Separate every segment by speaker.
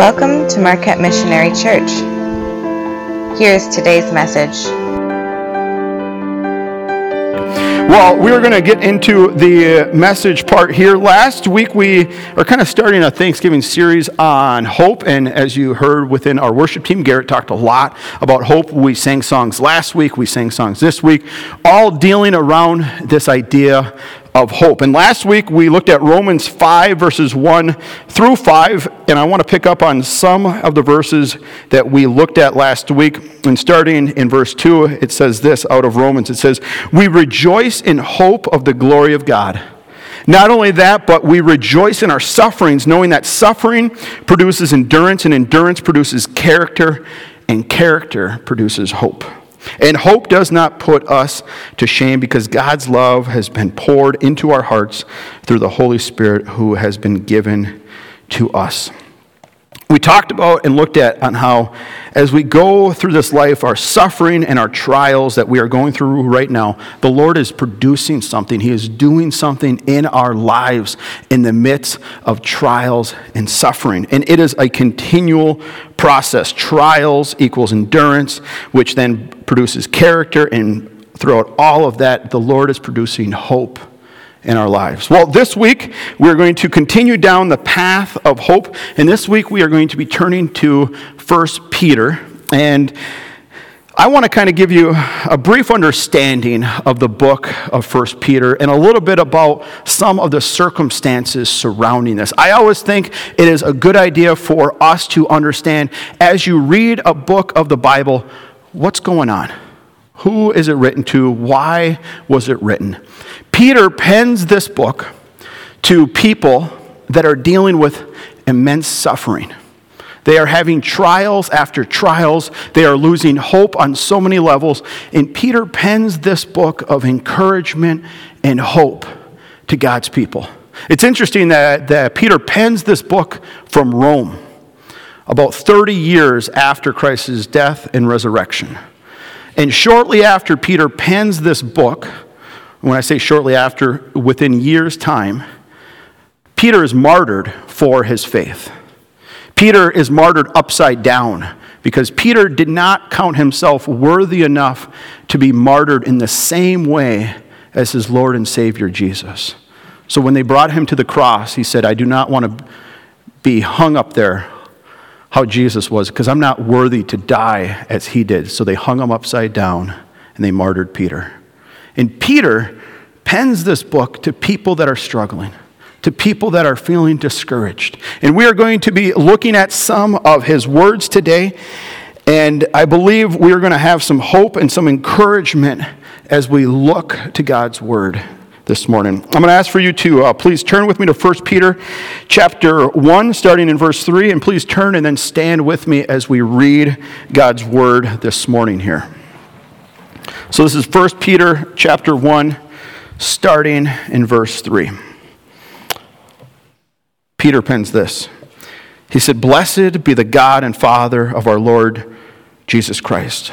Speaker 1: Welcome to Marquette Missionary Church. Here's today's message.
Speaker 2: Well, we're going to get into the uh, message part here. Last week, we are kind of starting a Thanksgiving series on hope. And as you heard within our worship team, Garrett talked a lot about hope. We sang songs last week, we sang songs this week, all dealing around this idea of hope. And last week we looked at Romans 5, verses 1 through 5, and I want to pick up on some of the verses that we looked at last week. And starting in verse 2, it says this out of Romans it says, We rejoice in hope of the glory of God. Not only that, but we rejoice in our sufferings, knowing that suffering produces endurance, and endurance produces character, and character produces hope. And hope does not put us to shame because God's love has been poured into our hearts through the Holy Spirit who has been given to us we talked about and looked at on how as we go through this life our suffering and our trials that we are going through right now the lord is producing something. He is doing something in our lives in the midst of trials and suffering. And it is a continual process. Trials equals endurance which then produces character and throughout all of that the lord is producing hope in our lives. Well, this week we're going to continue down the path of hope, and this week we are going to be turning to 1 Peter. And I want to kind of give you a brief understanding of the book of 1 Peter and a little bit about some of the circumstances surrounding this. I always think it is a good idea for us to understand as you read a book of the Bible what's going on. Who is it written to? Why was it written? Peter pens this book to people that are dealing with immense suffering. They are having trials after trials. They are losing hope on so many levels. And Peter pens this book of encouragement and hope to God's people. It's interesting that, that Peter pens this book from Rome about 30 years after Christ's death and resurrection. And shortly after Peter pens this book, when I say shortly after, within years' time, Peter is martyred for his faith. Peter is martyred upside down because Peter did not count himself worthy enough to be martyred in the same way as his Lord and Savior Jesus. So when they brought him to the cross, he said, I do not want to be hung up there how Jesus was because I'm not worthy to die as he did. So they hung him upside down and they martyred Peter. And Peter pens this book to people that are struggling, to people that are feeling discouraged. And we are going to be looking at some of his words today. And I believe we are going to have some hope and some encouragement as we look to God's word this morning. I'm going to ask for you to uh, please turn with me to 1 Peter chapter 1, starting in verse 3, and please turn and then stand with me as we read God's word this morning here. So this is 1 Peter chapter 1, starting in verse 3. Peter pens this. He said, Blessed be the God and Father of our Lord Jesus Christ.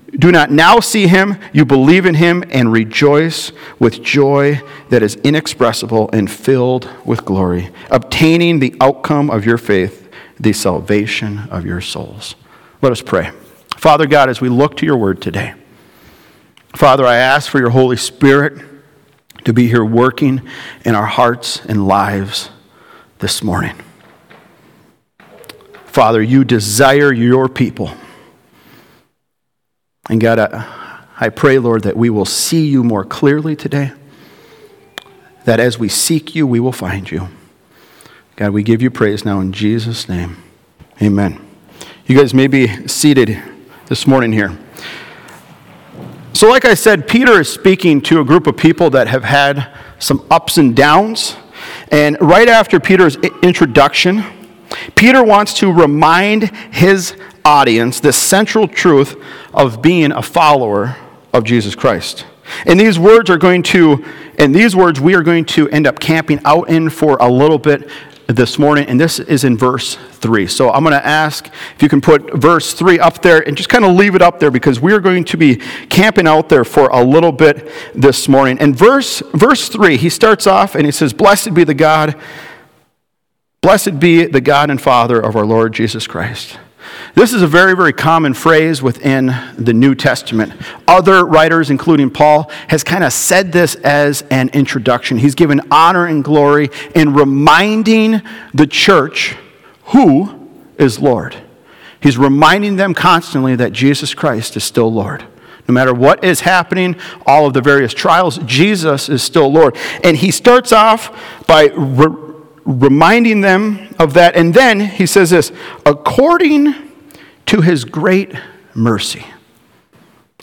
Speaker 2: do not now see him, you believe in him and rejoice with joy that is inexpressible and filled with glory, obtaining the outcome of your faith, the salvation of your souls. Let us pray. Father God, as we look to your word today, Father, I ask for your Holy Spirit to be here working in our hearts and lives this morning. Father, you desire your people And God, I, I pray, Lord, that we will see you more clearly today, that as we seek you, we will find you. God, we give you praise now in Jesus' name. Amen. You guys may be seated this morning here. So, like I said, Peter is speaking to a group of people that have had some ups and downs. And right after Peter's introduction, Peter wants to remind his audience the central truth of being a follower of Jesus Christ. And these words are going to, and these words we are going to end up camping out in for a little bit this morning, and this is in verse 3. So I'm going to ask if you can put verse 3 up there and just kind of leave it up there because we are going to be camping out there for a little bit this morning. And verse, verse 3, he starts off and he says, Blessed be the God, blessed be the God and Father of our Lord Jesus Christ this is a very, very common phrase within the New Testament. Other writers, including Paul, has kind of said this as an introduction. He's given honor and glory in reminding the church who is Lord. He's reminding them constantly that Jesus Christ is still Lord. No matter what is happening, all of the various trials, Jesus is still Lord. And he starts off by re- reminding them of that. And then he says this according to his great mercy.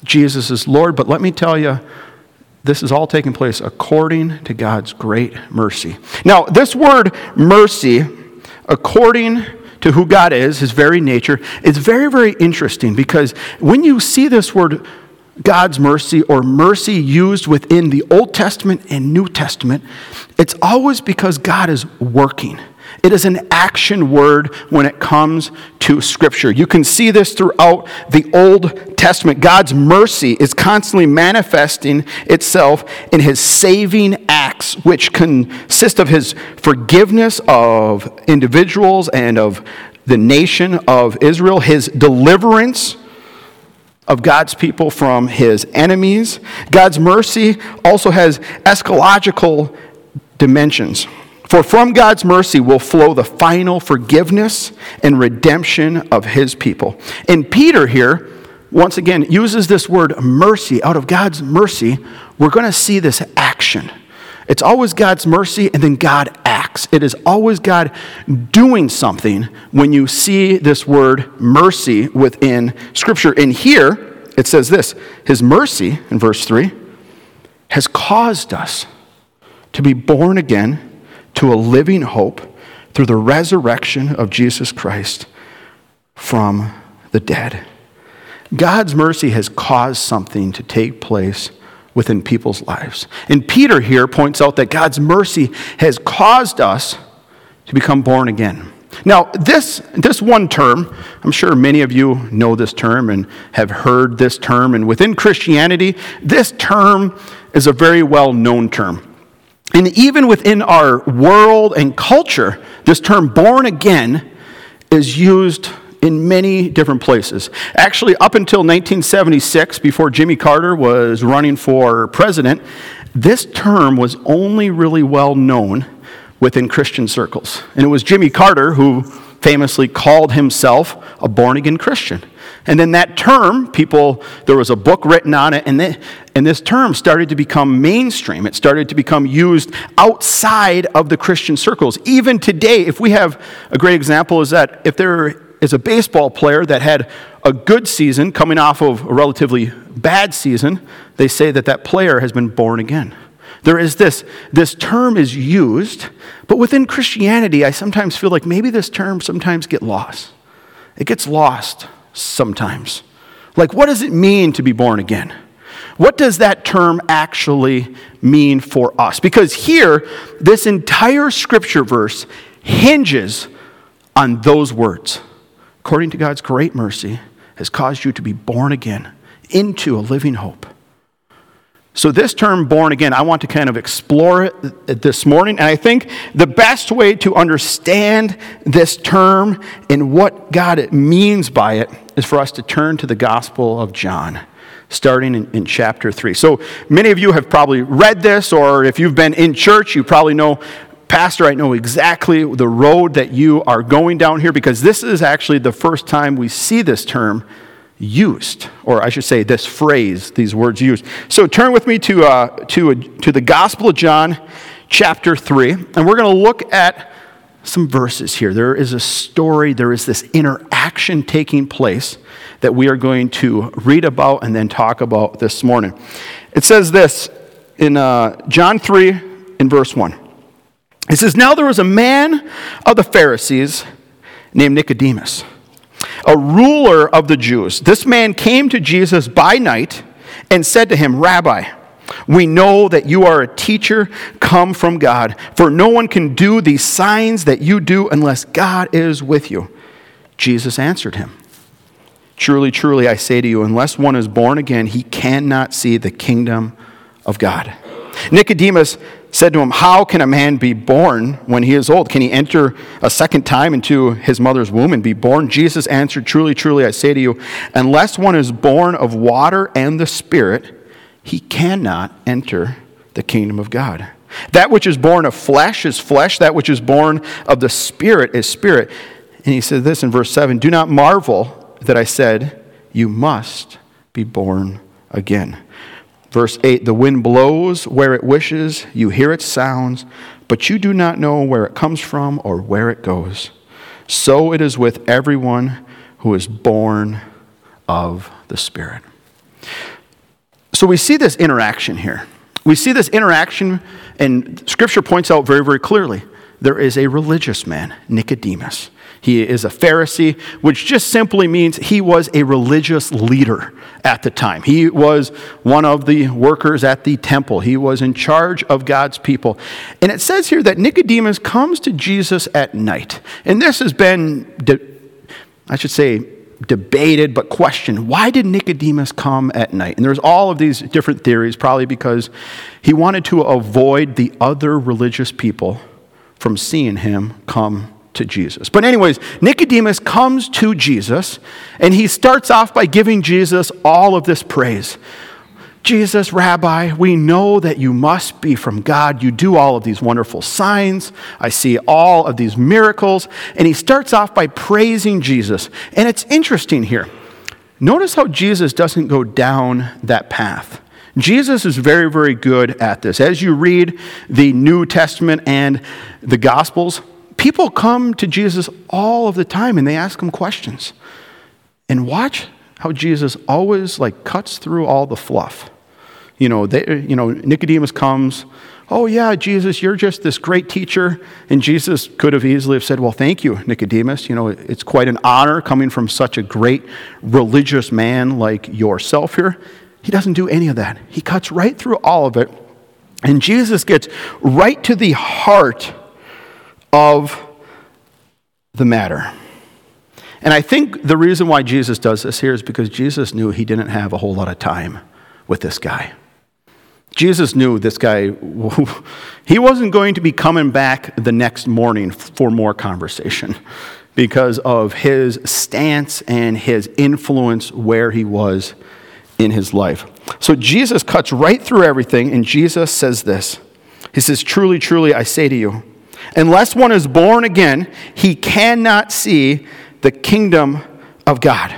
Speaker 2: Jesus is Lord, but let me tell you, this is all taking place according to God's great mercy. Now, this word mercy, according to who God is, his very nature, is very, very interesting because when you see this word God's mercy or mercy used within the Old Testament and New Testament, it's always because God is working. It is an action word when it comes to Scripture. You can see this throughout the Old Testament. God's mercy is constantly manifesting itself in His saving acts, which consist of His forgiveness of individuals and of the nation of Israel, His deliverance of God's people from his enemies. God's mercy also has eschatological dimensions. For from God's mercy will flow the final forgiveness and redemption of his people. And Peter here, once again, uses this word mercy. Out of God's mercy, we're going to see this action. It's always God's mercy, and then God acts. It is always God doing something when you see this word mercy within Scripture. And here it says this His mercy, in verse 3, has caused us to be born again to a living hope through the resurrection of Jesus Christ from the dead. God's mercy has caused something to take place within people's lives. And Peter here points out that God's mercy has caused us to become born again. Now, this, this one term, I'm sure many of you know this term and have heard this term, and within Christianity, this term is a very well known term. And even within our world and culture, this term born again is used in many different places. Actually, up until 1976, before Jimmy Carter was running for president, this term was only really well known within Christian circles. And it was Jimmy Carter who famously called himself a born again Christian. And then that term, people, there was a book written on it, and, they, and this term started to become mainstream. It started to become used outside of the Christian circles. Even today, if we have a great example, is that if there is a baseball player that had a good season coming off of a relatively bad season, they say that that player has been born again. There is this, this term is used, but within Christianity, I sometimes feel like maybe this term sometimes get lost. It gets lost sometimes. Like, what does it mean to be born again? What does that term actually mean for us? Because here, this entire scripture verse hinges on those words. According to God's great mercy, has caused you to be born again into a living hope. So, this term, born again, I want to kind of explore it this morning. And I think the best way to understand this term and what God means by it is for us to turn to the Gospel of John, starting in, in chapter 3. So, many of you have probably read this, or if you've been in church, you probably know Pastor, I know exactly the road that you are going down here because this is actually the first time we see this term used, or I should say, this phrase, these words used. So turn with me to, uh, to, to the Gospel of John, chapter 3, and we're going to look at some verses here. There is a story, there is this interaction taking place that we are going to read about and then talk about this morning. It says this in uh, John 3, in verse 1. It says, Now there was a man of the Pharisees named Nicodemus a ruler of the Jews. This man came to Jesus by night and said to him, Rabbi, we know that you are a teacher come from God, for no one can do these signs that you do unless God is with you. Jesus answered him, Truly, truly, I say to you, unless one is born again, he cannot see the kingdom of God. Nicodemus said to him, How can a man be born when he is old? Can he enter a second time into his mother's womb and be born? Jesus answered, Truly, truly, I say to you, unless one is born of water and the Spirit, he cannot enter the kingdom of God. That which is born of flesh is flesh, that which is born of the Spirit is spirit. And he said this in verse 7 Do not marvel that I said, You must be born again. Verse 8 The wind blows where it wishes, you hear its sounds, but you do not know where it comes from or where it goes. So it is with everyone who is born of the Spirit. So we see this interaction here. We see this interaction, and Scripture points out very, very clearly there is a religious man, Nicodemus. He is a Pharisee, which just simply means he was a religious leader at the time. He was one of the workers at the temple. He was in charge of God's people. And it says here that Nicodemus comes to Jesus at night. And this has been, de- I should say, debated but questioned. Why did Nicodemus come at night? And there's all of these different theories, probably because he wanted to avoid the other religious people from seeing him come to Jesus. But, anyways, Nicodemus comes to Jesus and he starts off by giving Jesus all of this praise. Jesus, Rabbi, we know that you must be from God. You do all of these wonderful signs. I see all of these miracles. And he starts off by praising Jesus. And it's interesting here. Notice how Jesus doesn't go down that path. Jesus is very, very good at this. As you read the New Testament and the Gospels, people come to Jesus all of the time and they ask him questions. And watch how Jesus always like cuts through all the fluff. You know, they, you know, Nicodemus comes, "Oh yeah, Jesus, you're just this great teacher." And Jesus could have easily have said, "Well, thank you, Nicodemus. You know, it's quite an honor coming from such a great religious man like yourself here." He doesn't do any of that. He cuts right through all of it. And Jesus gets right to the heart of the matter. And I think the reason why Jesus does this here is because Jesus knew he didn't have a whole lot of time with this guy. Jesus knew this guy, he wasn't going to be coming back the next morning for more conversation because of his stance and his influence where he was in his life. So Jesus cuts right through everything, and Jesus says this He says, Truly, truly, I say to you, Unless one is born again, he cannot see the kingdom of God.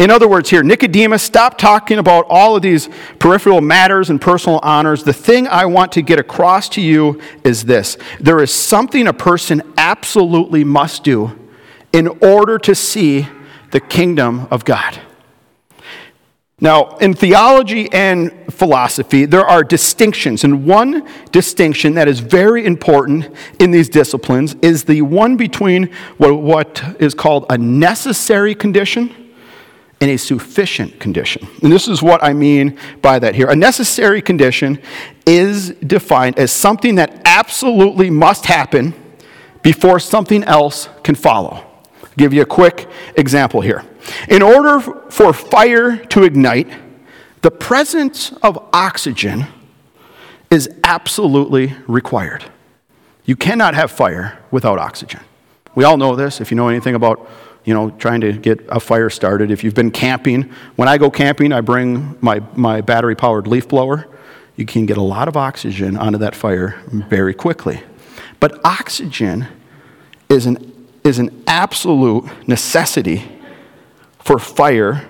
Speaker 2: In other words, here, Nicodemus, stop talking about all of these peripheral matters and personal honors. The thing I want to get across to you is this there is something a person absolutely must do in order to see the kingdom of God. Now, in theology and philosophy, there are distinctions. And one distinction that is very important in these disciplines is the one between what is called a necessary condition and a sufficient condition. And this is what I mean by that here. A necessary condition is defined as something that absolutely must happen before something else can follow. Give you a quick example here. In order for fire to ignite, the presence of oxygen is absolutely required. You cannot have fire without oxygen. We all know this. If you know anything about, you know, trying to get a fire started, if you've been camping, when I go camping, I bring my, my battery powered leaf blower. You can get a lot of oxygen onto that fire very quickly. But oxygen is an, is an absolute necessity for fire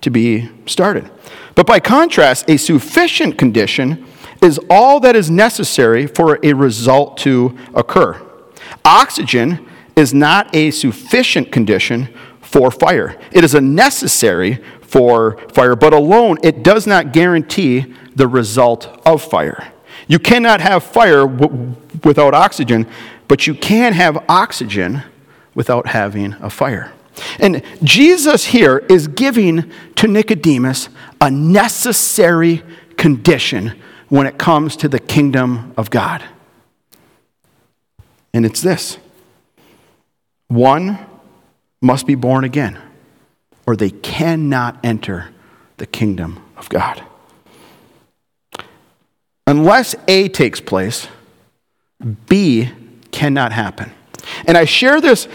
Speaker 2: to be started. But by contrast, a sufficient condition is all that is necessary for a result to occur. Oxygen is not a sufficient condition for fire, it is a necessary for fire, but alone it does not guarantee the result of fire. You cannot have fire w- without oxygen, but you can have oxygen without having a fire. And Jesus here is giving to Nicodemus a necessary condition when it comes to the kingdom of God. And it's this one must be born again, or they cannot enter the kingdom of God. Unless A takes place, B cannot happen. And I share this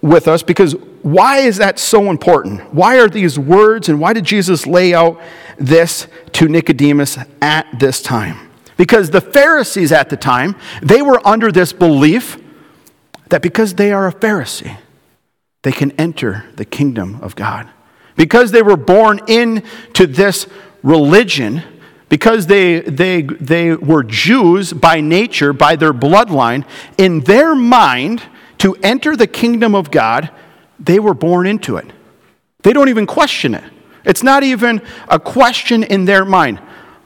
Speaker 2: with us because why is that so important? Why are these words and why did Jesus lay out this to Nicodemus at this time? Because the Pharisees at the time, they were under this belief that because they are a Pharisee, they can enter the kingdom of God. Because they were born into this religion, because they, they, they were Jews by nature, by their bloodline, in their mind, to enter the kingdom of God, they were born into it. They don't even question it. It's not even a question in their mind.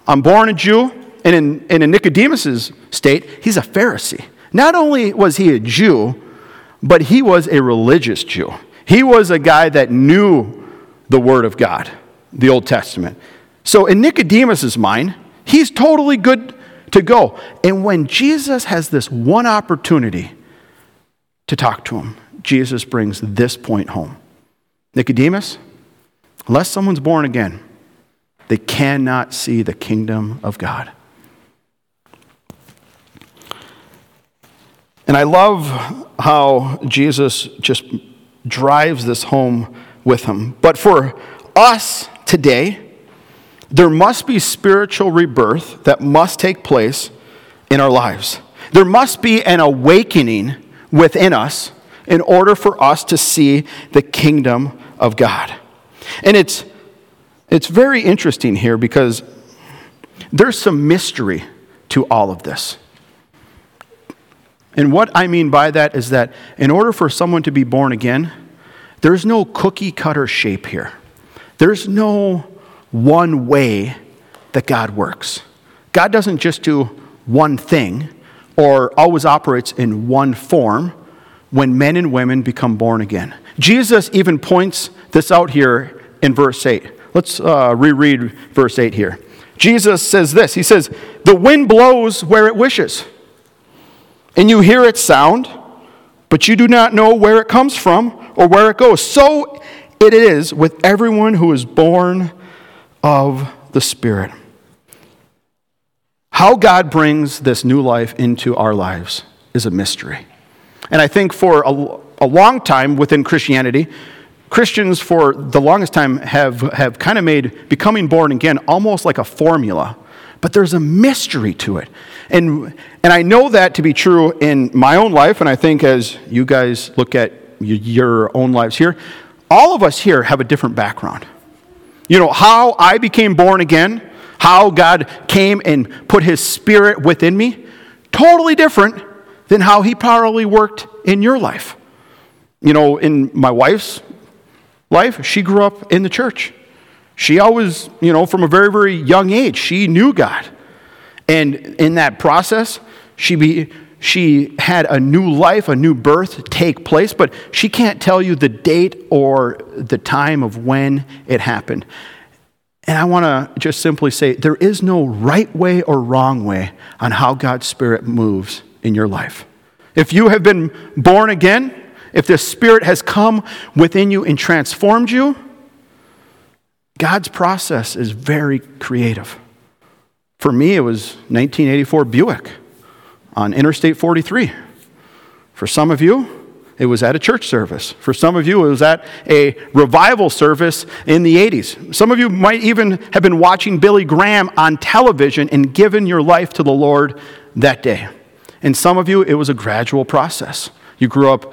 Speaker 2: I'm born a Jew, and in, and in Nicodemus's state, he's a Pharisee. Not only was he a Jew, but he was a religious Jew. He was a guy that knew the Word of God, the Old Testament. So in Nicodemus's mind, he's totally good to go. And when Jesus has this one opportunity to talk to him. Jesus brings this point home Nicodemus, unless someone's born again, they cannot see the kingdom of God. And I love how Jesus just drives this home with him. But for us today, there must be spiritual rebirth that must take place in our lives. There must be an awakening within us in order for us to see the kingdom of God. And it's, it's very interesting here because there's some mystery to all of this. And what I mean by that is that in order for someone to be born again, there's no cookie cutter shape here. There's no one way that God works. God doesn't just do one thing, or always operates in one form when men and women become born again. Jesus even points this out here in verse 8. Let's uh, reread verse 8 here. Jesus says this He says, The wind blows where it wishes, and you hear its sound, but you do not know where it comes from or where it goes. So it is with everyone who is born of the Spirit. How God brings this new life into our lives is a mystery. And I think for a, a long time within Christianity, Christians for the longest time have, have kind of made becoming born again almost like a formula. But there's a mystery to it. And, and I know that to be true in my own life, and I think as you guys look at your own lives here, all of us here have a different background. You know, how I became born again how God came and put his spirit within me, totally different than how he probably worked in your life. You know, in my wife's life, she grew up in the church. She always, you know, from a very, very young age, she knew God. And in that process, she, be, she had a new life, a new birth take place, but she can't tell you the date or the time of when it happened. And I want to just simply say there is no right way or wrong way on how God's Spirit moves in your life. If you have been born again, if the Spirit has come within you and transformed you, God's process is very creative. For me, it was 1984 Buick on Interstate 43. For some of you, it was at a church service. For some of you, it was at a revival service in the 80s. Some of you might even have been watching Billy Graham on television and given your life to the Lord that day. And some of you, it was a gradual process. You grew up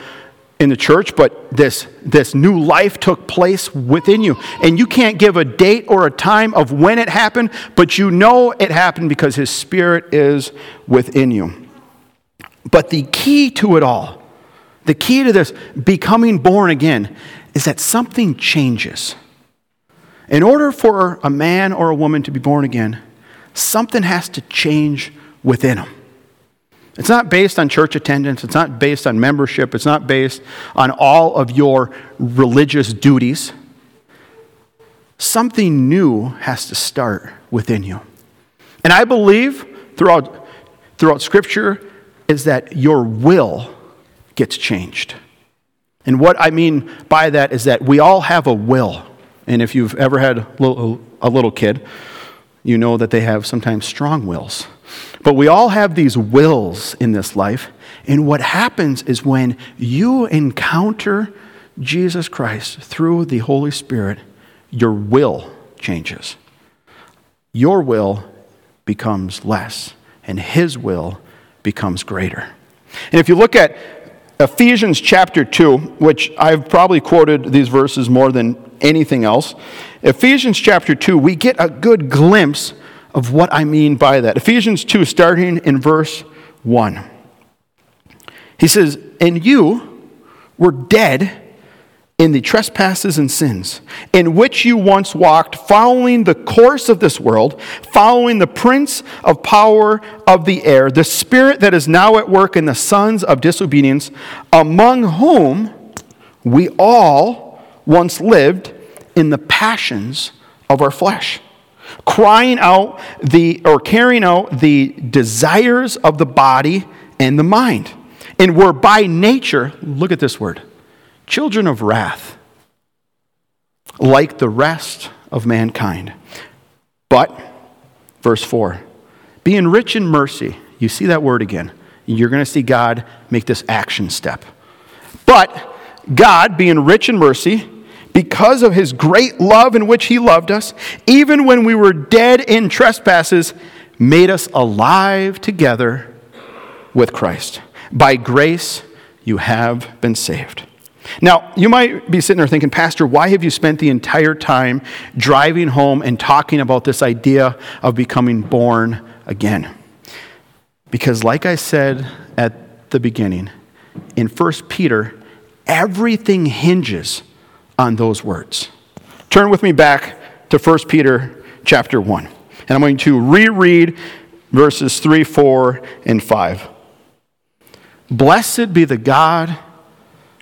Speaker 2: in the church, but this, this new life took place within you. And you can't give a date or a time of when it happened, but you know it happened because His Spirit is within you. But the key to it all, the key to this becoming born again, is that something changes. In order for a man or a woman to be born again, something has to change within them. It's not based on church attendance. It's not based on membership. It's not based on all of your religious duties. Something new has to start within you. And I believe throughout, throughout Scripture is that your will gets changed. And what I mean by that is that we all have a will. And if you've ever had a little, kid, you know that they have sometimes strong wills. But we all have these wills in this life. And what happens is when you encounter Jesus Christ through the Holy Spirit, your will changes. Your will becomes less, and His will becomes greater. And if you look at Ephesians chapter 2, which I've probably quoted these verses more than anything else, Ephesians chapter 2, we get a good glimpse of what I mean by that. Ephesians 2, starting in verse 1. He says, And you were dead in the trespasses and sins, in which you once walked, following the course of this world, following the prince of power of the air, the spirit that is now at work in the sons of disobedience, among whom we all once lived in the passions of our flesh crying out the, or carrying out the desires of the body and the mind. And we're by nature, look at this word, children of wrath, like the rest of mankind. But, verse 4, being rich in mercy, you see that word again. You're going to see God make this action step. But God, being rich in mercy, because of his great love in which he loved us, even when we were dead in trespasses, made us alive together with Christ. By grace, you have been saved. Now, you might be sitting there thinking, Pastor, why have you spent the entire time driving home and talking about this idea of becoming born again? Because, like I said at the beginning, in 1 Peter, everything hinges on those words. Turn with me back to 1 Peter chapter 1. And I'm going to reread verses 3, 4, and 5. Blessed be the God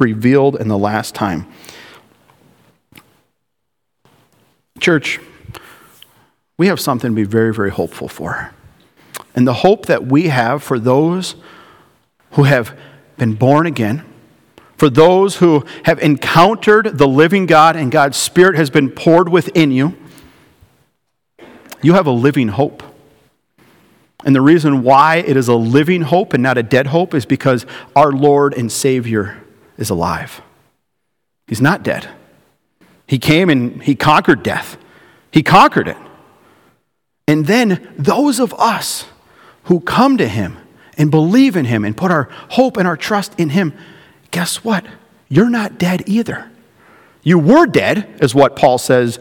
Speaker 2: revealed in the last time. Church, we have something to be very, very hopeful for. And the hope that we have for those who have been born again for those who have encountered the living God and God's Spirit has been poured within you, you have a living hope. And the reason why it is a living hope and not a dead hope is because our Lord and Savior is alive. He's not dead. He came and he conquered death, he conquered it. And then those of us who come to him and believe in him and put our hope and our trust in him, guess what? You're not dead either. You were dead, is what Paul says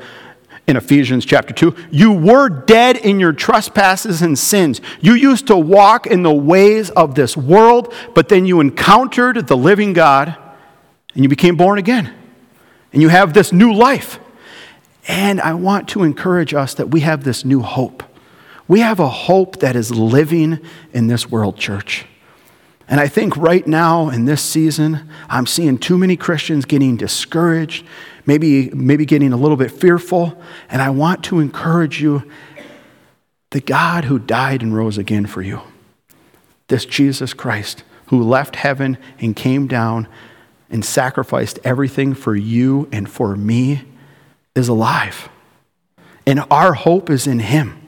Speaker 2: in Ephesians chapter 2. You were dead in your trespasses and sins. You used to walk in the ways of this world, but then you encountered the living God and you became born again. And you have this new life. And I want to encourage us that we have this new hope. We have a hope that is living in this world, church. And I think right now in this season, I'm seeing too many Christians getting discouraged, maybe, maybe getting a little bit fearful. And I want to encourage you the God who died and rose again for you, this Jesus Christ who left heaven and came down and sacrificed everything for you and for me is alive. And our hope is in him.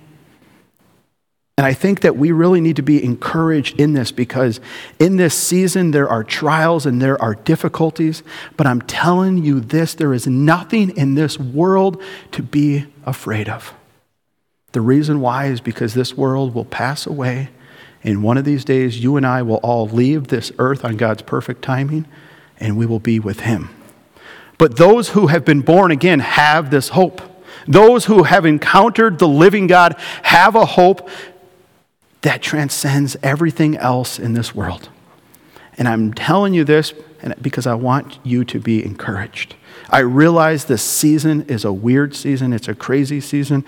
Speaker 2: And I think that we really need to be encouraged in this because in this season there are trials and there are difficulties. But I'm telling you this there is nothing in this world to be afraid of. The reason why is because this world will pass away. And one of these days, you and I will all leave this earth on God's perfect timing and we will be with Him. But those who have been born again have this hope. Those who have encountered the living God have a hope that transcends everything else in this world. And I'm telling you this because I want you to be encouraged. I realize this season is a weird season, it's a crazy season,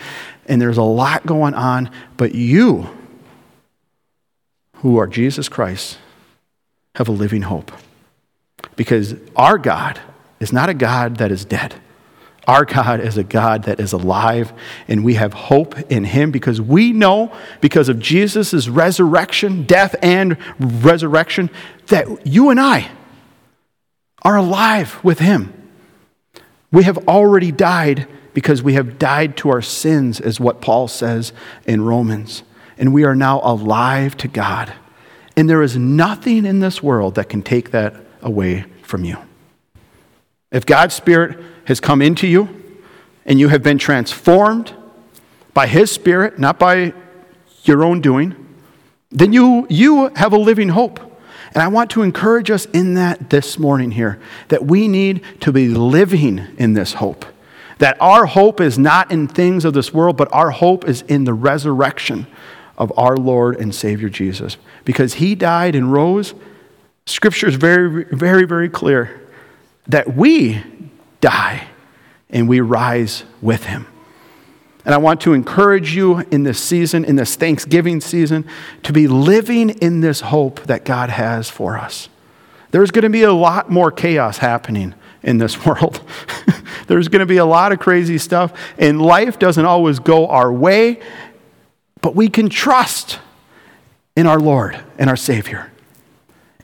Speaker 2: and there's a lot going on, but you, who are Jesus Christ, have a living hope. Because our God is not a God that is dead. Our God is a God that is alive, and we have hope in Him because we know, because of Jesus' resurrection, death and resurrection, that you and I are alive with Him. We have already died because we have died to our sins, is what Paul says in Romans. And we are now alive to God. And there is nothing in this world that can take that away from you. If God's Spirit has come into you and you have been transformed by His Spirit, not by your own doing, then you, you have a living hope. And I want to encourage us in that this morning here that we need to be living in this hope. That our hope is not in things of this world, but our hope is in the resurrection of our Lord and Savior Jesus. Because He died and rose, Scripture is very, very, very clear that we die and we rise with him. And I want to encourage you in this season, in this Thanksgiving season, to be living in this hope that God has for us. There's going to be a lot more chaos happening in this world. There's going to be a lot of crazy stuff, and life doesn't always go our way, but we can trust in our Lord and our Savior.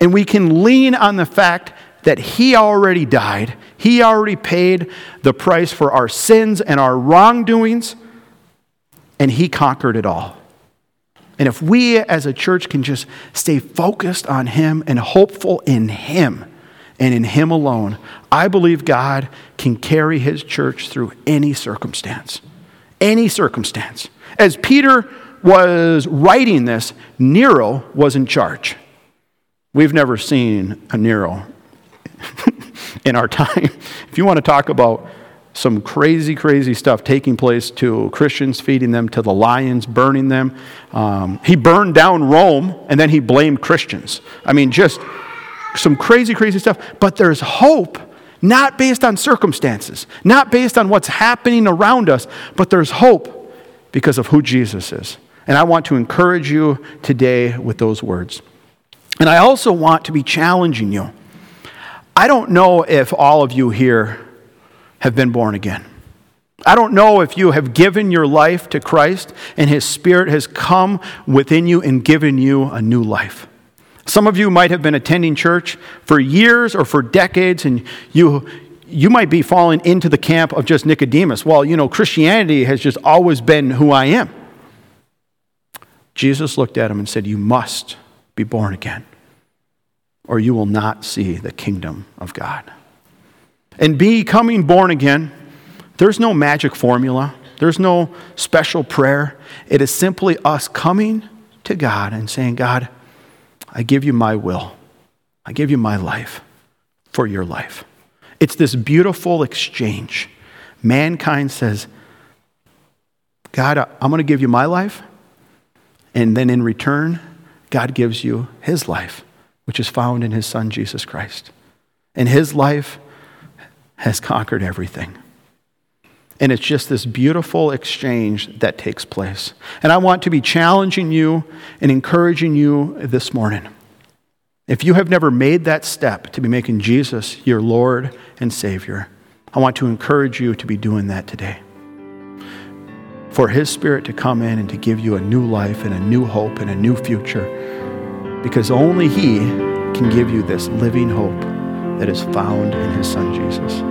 Speaker 2: And we can lean on the fact that He already died, He already paid the price for our sins and our wrongdoings, and He conquered it all. And if we as a church can just stay focused on Him and hopeful in Him and in Him alone, I believe God can carry His church through any circumstance. Any circumstance. As Peter was writing this, Nero was in charge. We've never seen a Nero in our time. If you want to talk about some crazy, crazy stuff taking place to Christians, feeding them to the lions, burning them. Um, he burned down Rome and then he blamed Christians. I mean, just some crazy, crazy stuff. But there's hope, not based on circumstances, not based on what's happening around us, but there's hope because of who Jesus is. And I want to encourage you today with those words. And I also want to be challenging you. I don't know if all of you here have been born again. I don't know if you have given your life to Christ and His Spirit has come within you and given you a new life. Some of you might have been attending church for years or for decades, and you, you might be falling into the camp of just Nicodemus. Well, you know, Christianity has just always been who I am. Jesus looked at him and said, You must be born again, or you will not see the kingdom of God. And becoming born again, there's no magic formula, there's no special prayer. It is simply us coming to God and saying, God, I give you my will, I give you my life for your life. It's this beautiful exchange. Mankind says, God, I'm going to give you my life. And then in return, God gives you his life, which is found in his son, Jesus Christ. And his life has conquered everything. And it's just this beautiful exchange that takes place. And I want to be challenging you and encouraging you this morning. If you have never made that step to be making Jesus your Lord and Savior, I want to encourage you to be doing that today for His Spirit to come in and to give you a new life and a new hope and a new future. Because only He can give you this living hope that is found in his son Jesus.